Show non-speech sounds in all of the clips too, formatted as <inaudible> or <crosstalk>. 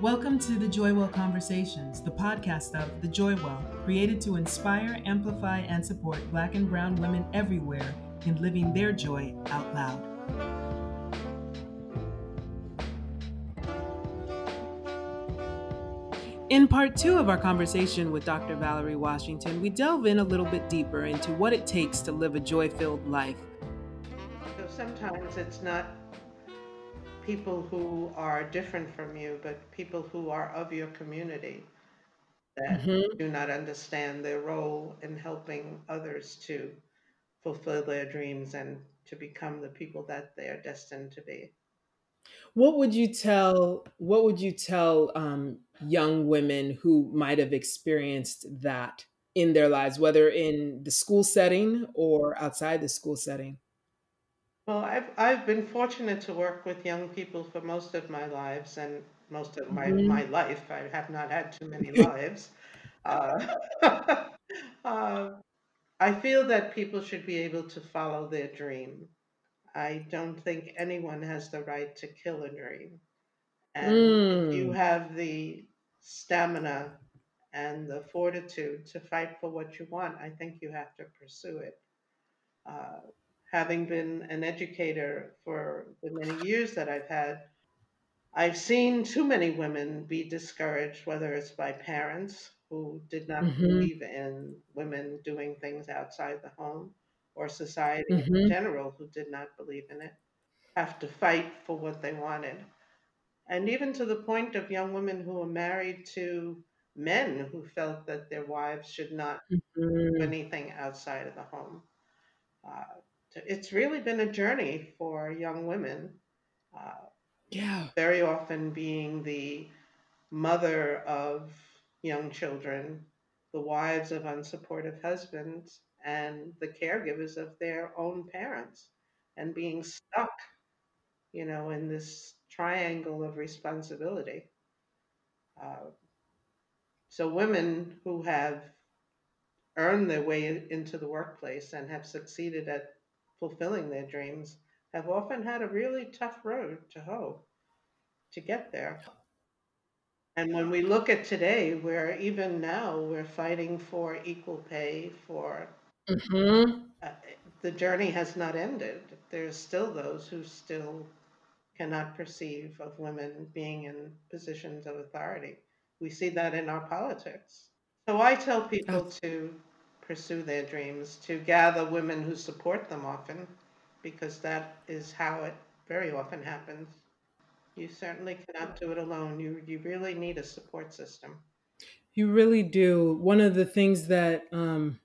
Welcome to the Joywell Conversations, the podcast of The Joywell, created to inspire, amplify, and support Black and Brown women everywhere in living their joy out loud. In part two of our conversation with Dr. Valerie Washington, we delve in a little bit deeper into what it takes to live a joy filled life. So sometimes it's not people who are different from you, but people who are of your community that Mm-hmm. do not understand their role in helping others to fulfill their dreams and to become the people that they are destined to be. What would you tell what would you tell um, young women who might have experienced that in their lives, whether in the school setting or outside the school setting? Well, I've I've been fortunate to work with young people for most of my lives and most of my Mhm. my life. I have not had too many lives. <laughs> Uh, uh, <laughs> I feel that people should be able to follow their dream. I don't think anyone has the right to kill a dream. And if you Mm. have the stamina and the fortitude to fight for what you want, I think you have to pursue it. Uh, having been an educator for the many years that I've had, I've seen too many women be discouraged, whether it's by parents who did not Mhm. believe in women doing things outside the home, or society in Mhm. general who did not believe in it, have to fight for what they wanted. And even to the point of young women who are married to men who felt that their wives should not do Mhm. anything outside of the home. Uh, it's really been a journey for young women. Uh, Yeah. very often being the mother of young children, the wives of unsupportive husbands, and the caregivers of their own parents, and being stuck, you know, in this triangle of responsibility. Uh, so, women who have earned their way into the workplace and have succeeded at fulfilling their dreams have often had a really tough road to hoe to get there. And when we look at today, where even now we're fighting for equal pay, for Mhm. uh, the journey has not ended. There's still those who still cannot perceive of women being in positions of authority. We see that in our politics. So I tell people Abs- to pursue their dreams, to gather women who support them often, because that is how it very often happens. You certainly cannot do it alone. You you really need a support system. You really do. One of the things that um,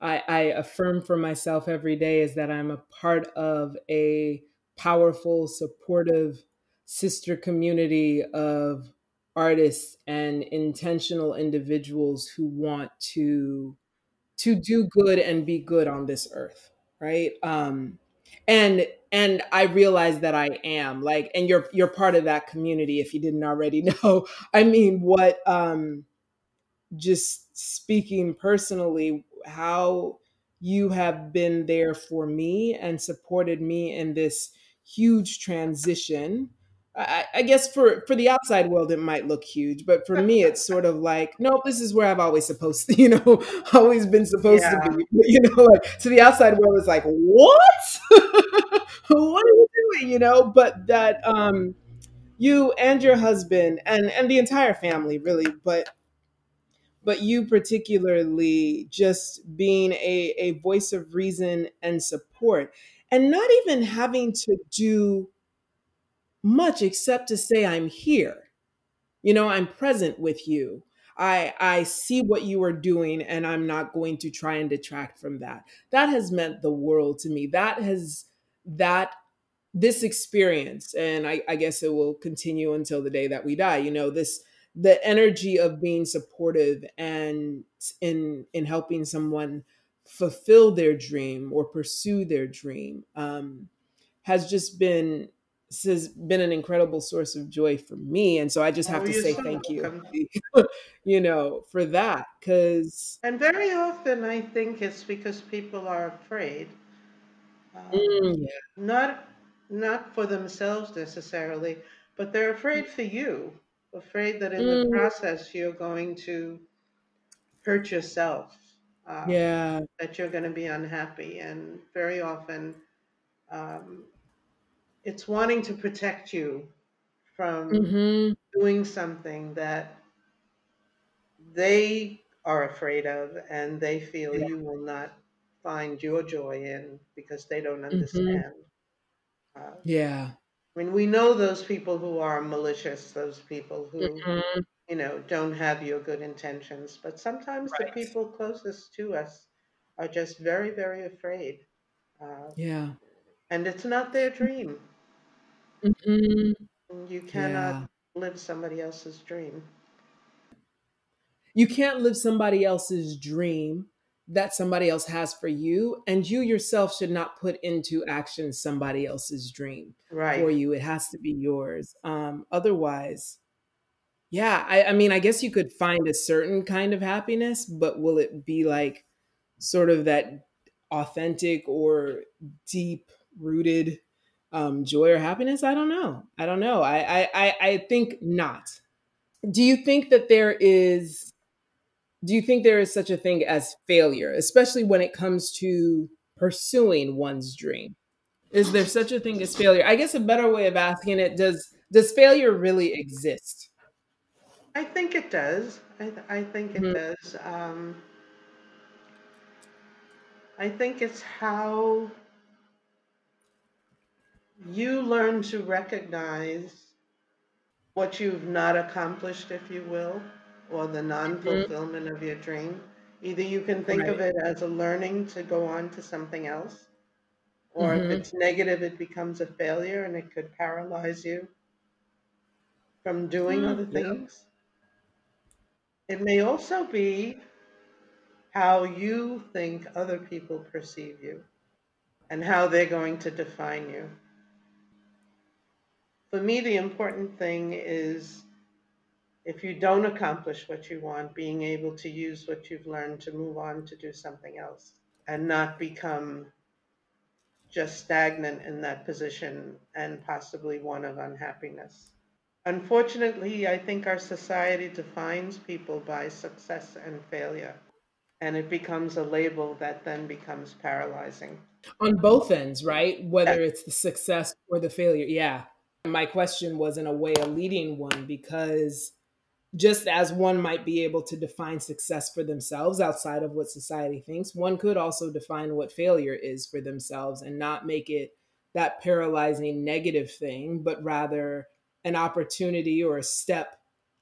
I, I affirm for myself every day is that I'm a part of a powerful, supportive sister community of artists and intentional individuals who want to to do good and be good on this earth right um and and i realize that i am like and you're you're part of that community if you didn't already <laughs> know i mean what um just speaking personally, how you have been there for me and supported me in this huge transition. I, I guess for for the outside world it might look huge, but for me it's sort of like, nope, this is where I've always supposed to, <laughs> you know, always been supposed to be. <laughs> You know, like to the outside world it's like, what? <laughs> what are you doing? You know, but that um you and your husband and and the entire family really, but but you particularly just being a, a voice of reason and support and not even having to do much except to say i'm here. You know i'm present with you. I i see what you are doing and i'm not going to try and detract from that. That has meant the world to me. That has that this experience and I, I guess it will continue until the day that we die. You know this the energy of being supportive and in in helping someone fulfill their dream or pursue their dream um, has just been has been an incredible source of joy for me and so i just have Oh, to say so thank you welcome. <laughs> you know for that because And very often, I think it's because people are afraid, um, yeah not not for themselves necessarily, but they're afraid for you. afraid that in the Mm, process you're going to hurt yourself, uh, yeah. that you're going to be unhappy. And very often um, it's wanting to protect you from Mhm. doing something that they are afraid of and they feel Yeah. you will not find your joy in because they don't Mhm. understand. Uh, Yeah. I mean, we know those people who are malicious, those people who, Mhm. you know, don't have your good intentions. But sometimes the people closest to us are just very, very afraid. Uh, Yeah. and it's not their dream. Mhm. You cannot Yeah. live somebody else's dream. You can't live somebody else's dream that somebody else has for you, and you yourself should not put into action somebody else's dream for Right. you. It has to be yours. Um, otherwise, yeah, I, I mean, I guess you could find a certain kind of happiness, but will it be like sort of that authentic or deep rooted um, joy or happiness? I don't know. I don't know. I, I, I think not. Do you think that there is do you think there is such a thing as failure, especially when it comes to pursuing one's dream? Is there such a thing as failure? I guess a better way of asking it does does failure really exist? I think it does. I, th- I think it Mhm, does. Um, I think it's how you learn to recognize what you've not accomplished, if you will, or the non fulfillment of your dream. Either you can think of it as a learning to go on to something else, or if hmm it's negative, it becomes a failure and it could paralyze you from doing other Yeah. things. It may also be how you think other people perceive you and how they're going to define you. For me, the important thing is if you don't accomplish what you want, being able to use what you've learned to move on to do something else and not become just stagnant in that position and possibly one of unhappiness. Unfortunately, I think our society defines people by success and failure, and it becomes a label that then becomes paralyzing. On both ends, right? Whether it's the success or the failure. Yeah. My question was in a way a leading one because just as one might be able to define success for themselves outside of what society thinks, one could also define what failure is for themselves and not make it that paralyzing negative thing, but rather an opportunity or a step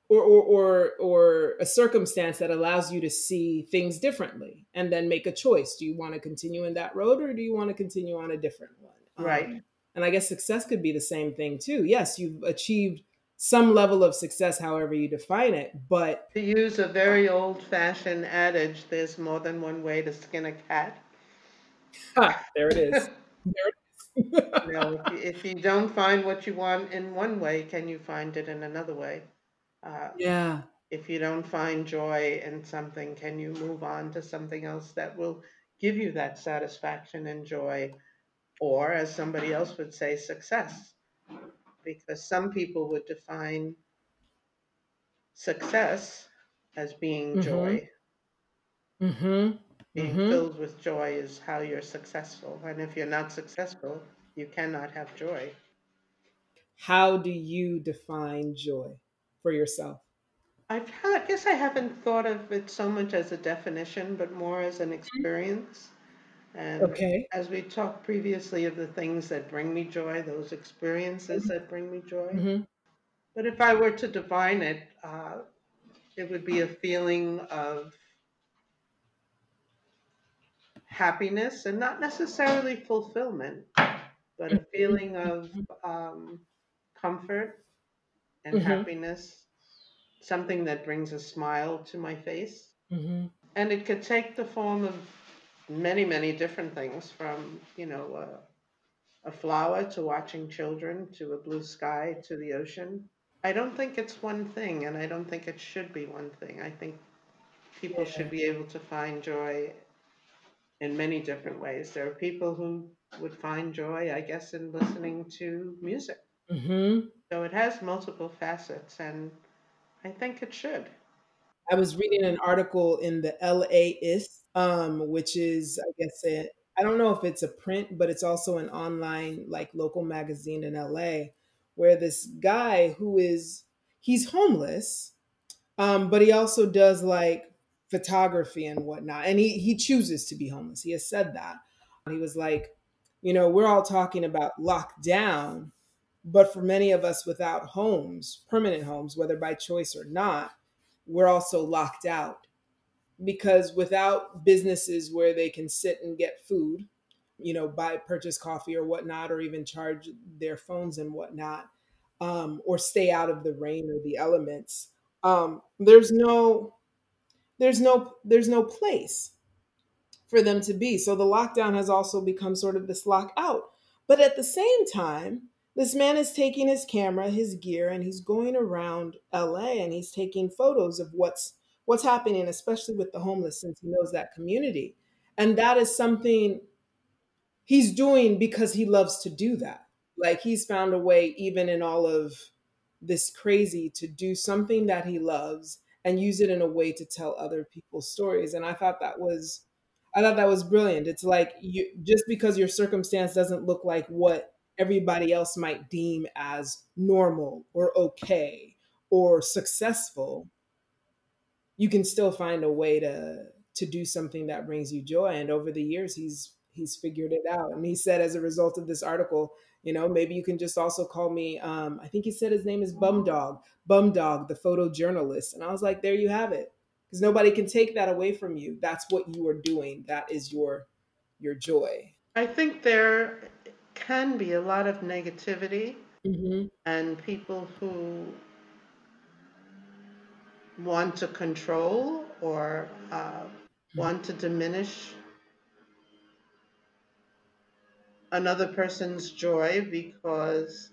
or, or, or, or a circumstance that allows you to see things differently and then make a choice. Do you want to continue in that road or do you want to continue on a different one? right. Um, and I guess success could be the same thing too. Yes, you've achieved some level of success, however you define it. But To use a very old fashioned adage, there's more than one way to skin a cat. ah, there it is. <laughs> There it You know, if you, if you don't find what you want in one way, can you find it in another way? Uh, yeah. if you don't find joy in something, can you move on to something else that will give you that satisfaction and joy? Or, as somebody else would say, success? Because some people would define success as being Mm-hmm. joy. Mm-hmm. Being Mm-hmm. filled with joy is how you're successful. And if you're not successful, you cannot have joy. How do you define joy for yourself? I've I guess I haven't thought of it so much as a definition, but more as an experience. And Okay. as we talked previously of the things that bring me joy, those experiences that bring me joy. Mm-hmm. But if I were to define it, uh, it would be a feeling of happiness and not necessarily fulfillment, but a feeling of um, comfort and Mm-hmm. happiness, something that brings a smile to my face. Mm-hmm. And it could take the form of many, many different things from, you know, uh, a flower to watching children to a blue sky to the ocean. I don't think it's one thing, and I don't think it should be one thing. I think people should be able to find joy in many different ways. There are people who would find joy, I guess, in listening to music. Mm-hmm. So it has multiple facets, and I think it should. I was reading an article in the LAist, um, which is, I guess, it. I don't know if it's a print, but it's also an online, like local magazine in LA, where this guy who is he's homeless, um, but he also does like photography and whatnot, and he he chooses to be homeless. He has said that. He was like, you know, we're all talking about lockdown, but for many of us without homes, permanent homes, whether by choice or not, we're also locked out because without businesses where they can sit and get food, you know, buy purchase coffee or whatnot, or even charge their phones and whatnot, um, or stay out of the rain or the elements, um, there's no there's no there's no place for them to be. So the lockdown has also become sort of this lockout. But at the same time, this man is taking his camera, his gear, and he's going around LA and he's taking photos of what's what's happening, especially with the homeless, since he knows that community. And that is something he's doing because he loves to do that. Like he's found a way, even in all of this crazy, to do something that he loves and use it in a way to tell other people's stories. And I thought that was I thought that was brilliant. It's like you just because your circumstance doesn't look like what everybody else might deem as normal or okay or successful, you can still find a way to to do something that brings you joy. And over the years, he's he's figured it out. And he said, as a result of this article, you know, maybe you can just also call me. Um, I think he said his name is Bum Dog, Bum Dog, the photojournalist. And I was like, there you have it because nobody can take that away from you that's what you are doing that is your your joy I think there can be a lot of negativity mm-hmm. and people who want to control or uh, want to diminish another person's joy because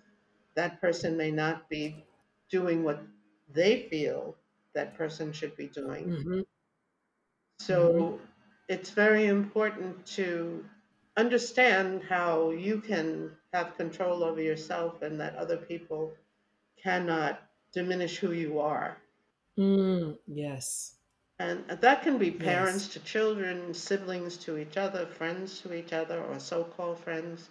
that person may not be doing what they feel that person should be doing. Mm-hmm. So Mm-hmm. it's very important to understand how you can have control over yourself and that other people cannot diminish who you are. Mm, yes And that can be yes parents to children, siblings to each other, friends to each other, or so called friends.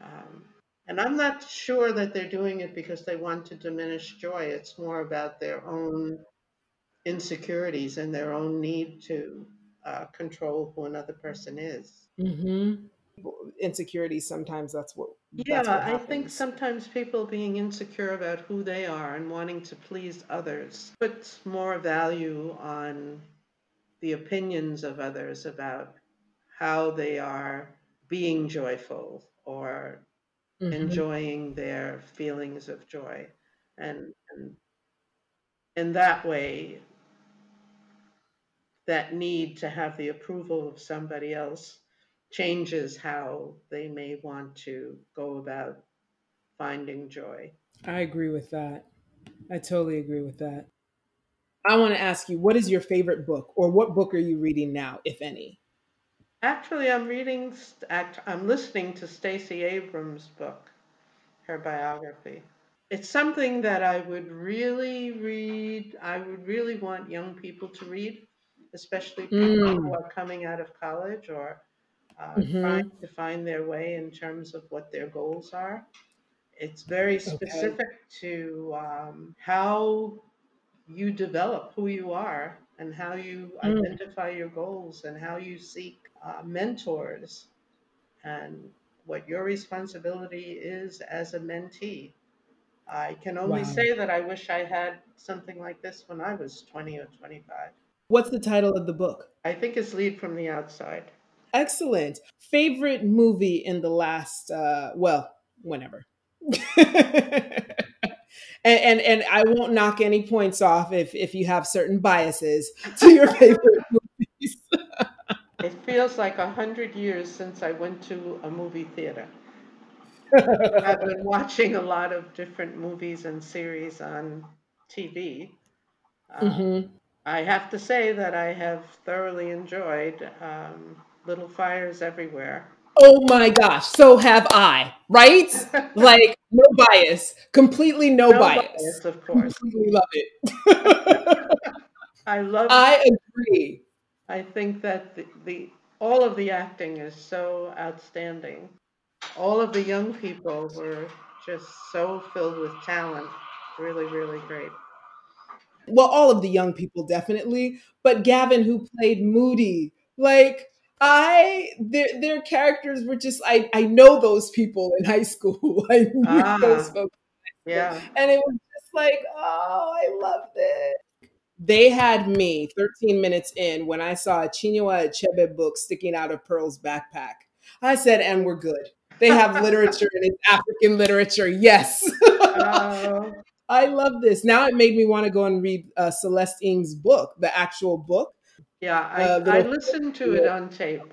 Um, and I'm not sure that they're doing it because they want to diminish joy. It's more about their own insecurities and their own need to uh, control who another person is. mm-hmm. Insecurities sometimes that's what that's Yeah, what I think sometimes people being insecure about who they are and wanting to please others puts more value on the opinions of others about how they are being joyful or mm-hmm. enjoying their feelings of joy. And, and in that way, that need to have the approval of somebody else changes how they may want to go about finding joy. i agree with that i totally agree with that i want to ask you what is your favorite book or what book are you reading now if any Actually, I'm reading, act, I'm listening to Stacey Abrams' book, her biography. It's something that I would really read, I would really want young people to read, especially people who mm, are coming out of college or uh, trying mm-hmm. to find their way in terms of what their goals are. It's very okay specific to um, how you develop who you are and how you mm, identify your goals and how you seek uh, mentors and what your responsibility is as a mentee. I can only wow say that I wish I had something like this when I was 20 or 25. what's the title of the book I think it's lead from the outside. Excellent. Favorite movie in the last uh well, whenever. <laughs> and, and and I won't knock any points off if if you have certain biases to your favorite <laughs> movies. It feels like a hundred years since I went to a movie theater. I've been watching a lot of different movies and series on TV. Uh, hmm I have to say that I have thoroughly enjoyed um, Little Fires Everywhere. Oh my gosh, so have I, right? <laughs> Like no bias, completely no, No bias. bias, of course. Completely love it. <laughs> I love. I agree. I think that the, the all of the acting is so outstanding. All of the young people were just so filled with talent. Really, really great. Well, all of the young people definitely, but Gavin, who played Moody, like I, their their characters were just I I know those people in high school. <laughs> I knew Ah. those folks, Yeah. and it was just like, oh, I loved it. They had me 13 minutes in when I saw a Chinua Achebe book sticking out of Pearl's backpack. I said, and we're good. They have <laughs> literature and it's African literature. Yes. Oh, <laughs> I love this. Now it made me want to go and read uh, Celeste Ng's book, the actual book. Yeah. I, Uh, I listened to it on tape,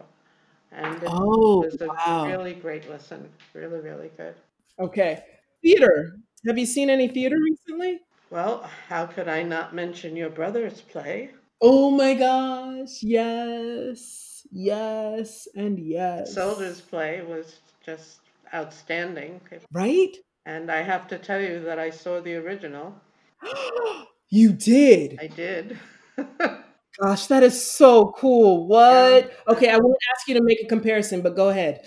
and it Oh, was a wow. really great listen. Really, really good. Okay. Theater. Have you seen any theater recently? Well, how could I not mention your brother's play? Oh my gosh. Yes. Yes. And yes. Soldier's play was just outstanding. Right? And I have to tell you that I saw the original. <gasps> you did. I did. <laughs> Gosh, that is so cool. What? Okay, I won't ask you to make a comparison, but go ahead.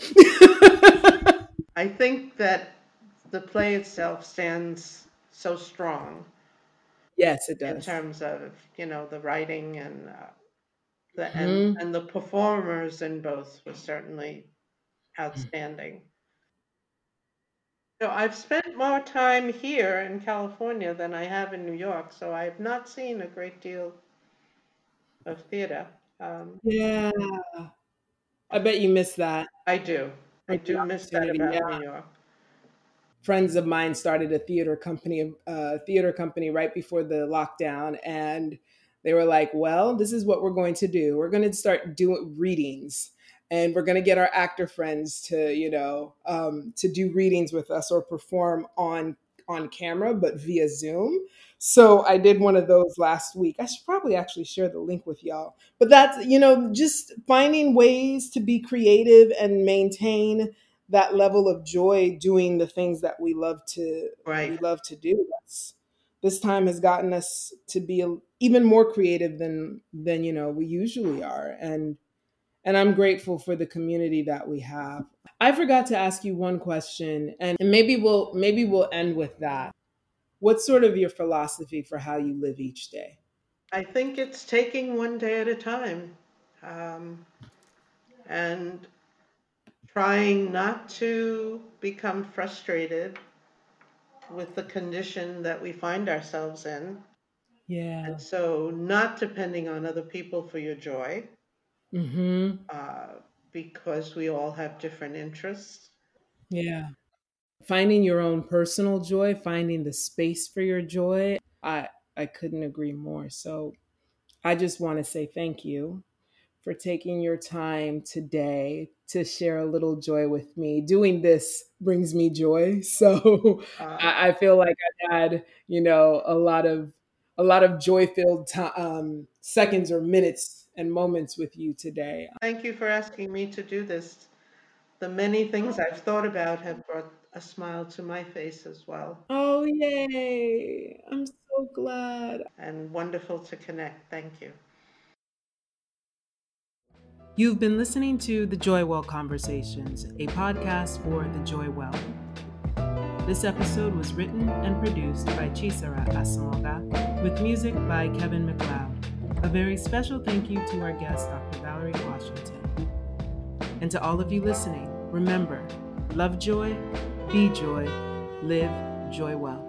I think that the play itself stands so strong yes, it does. in terms of you know the writing and uh, the Mhm. and, and the performers in both was certainly outstanding. So I've spent more time here in California than I have in New York, so I have not seen a great deal of theater. Um, Yeah. I bet you miss that. I do. I do miss that about yeah. New York. friends of mine started a theater company uh, theater company right before the lockdown and they were like well this is what we're going to do we're going to start doing readings and we're going to get our actor friends to you know um, to do readings with us or perform on on camera but via zoom so i did one of those last week i should probably actually share the link with y'all but that's you know just finding ways to be creative and maintain that level of joy doing the things that we love to right. we love to do. That's this time has gotten us to be even more creative than than you know we usually are, and and I'm grateful for the community that we have. I forgot to ask you one question, and maybe we'll maybe we'll end with that. What's sort of your philosophy for how you live each day? I think it's taking one day at a time um, and trying not to become frustrated with the condition that we find ourselves in. Yeah. And so, not depending on other people for your joy, Mm-hmm. uh, because we all have different interests. Yeah. Finding your own personal joy, finding the space for your joy. I I couldn't agree more. So I just want to say thank you for taking your time today to share a little joy with me. Doing this brings me joy. <laughs> So Uh, I, I feel like I've had, you know, a lot of a lot of joy-filled ti um, seconds or minutes and moments with you today. thank you for asking me to do this. The many things I've thought about have brought a smile to my face as well. Oh, yay. I'm so glad. And wonderful to connect. Thank you. You've been listening to the Joy Well Conversations, a podcast for the Joy Well. This episode was written and produced by Chisara Asamoga, with music by Kevin MacLeod. A very special thank you to our guest, Dr. Valerie Washington. And to all of you listening, remember love joy, be joy, live joy well.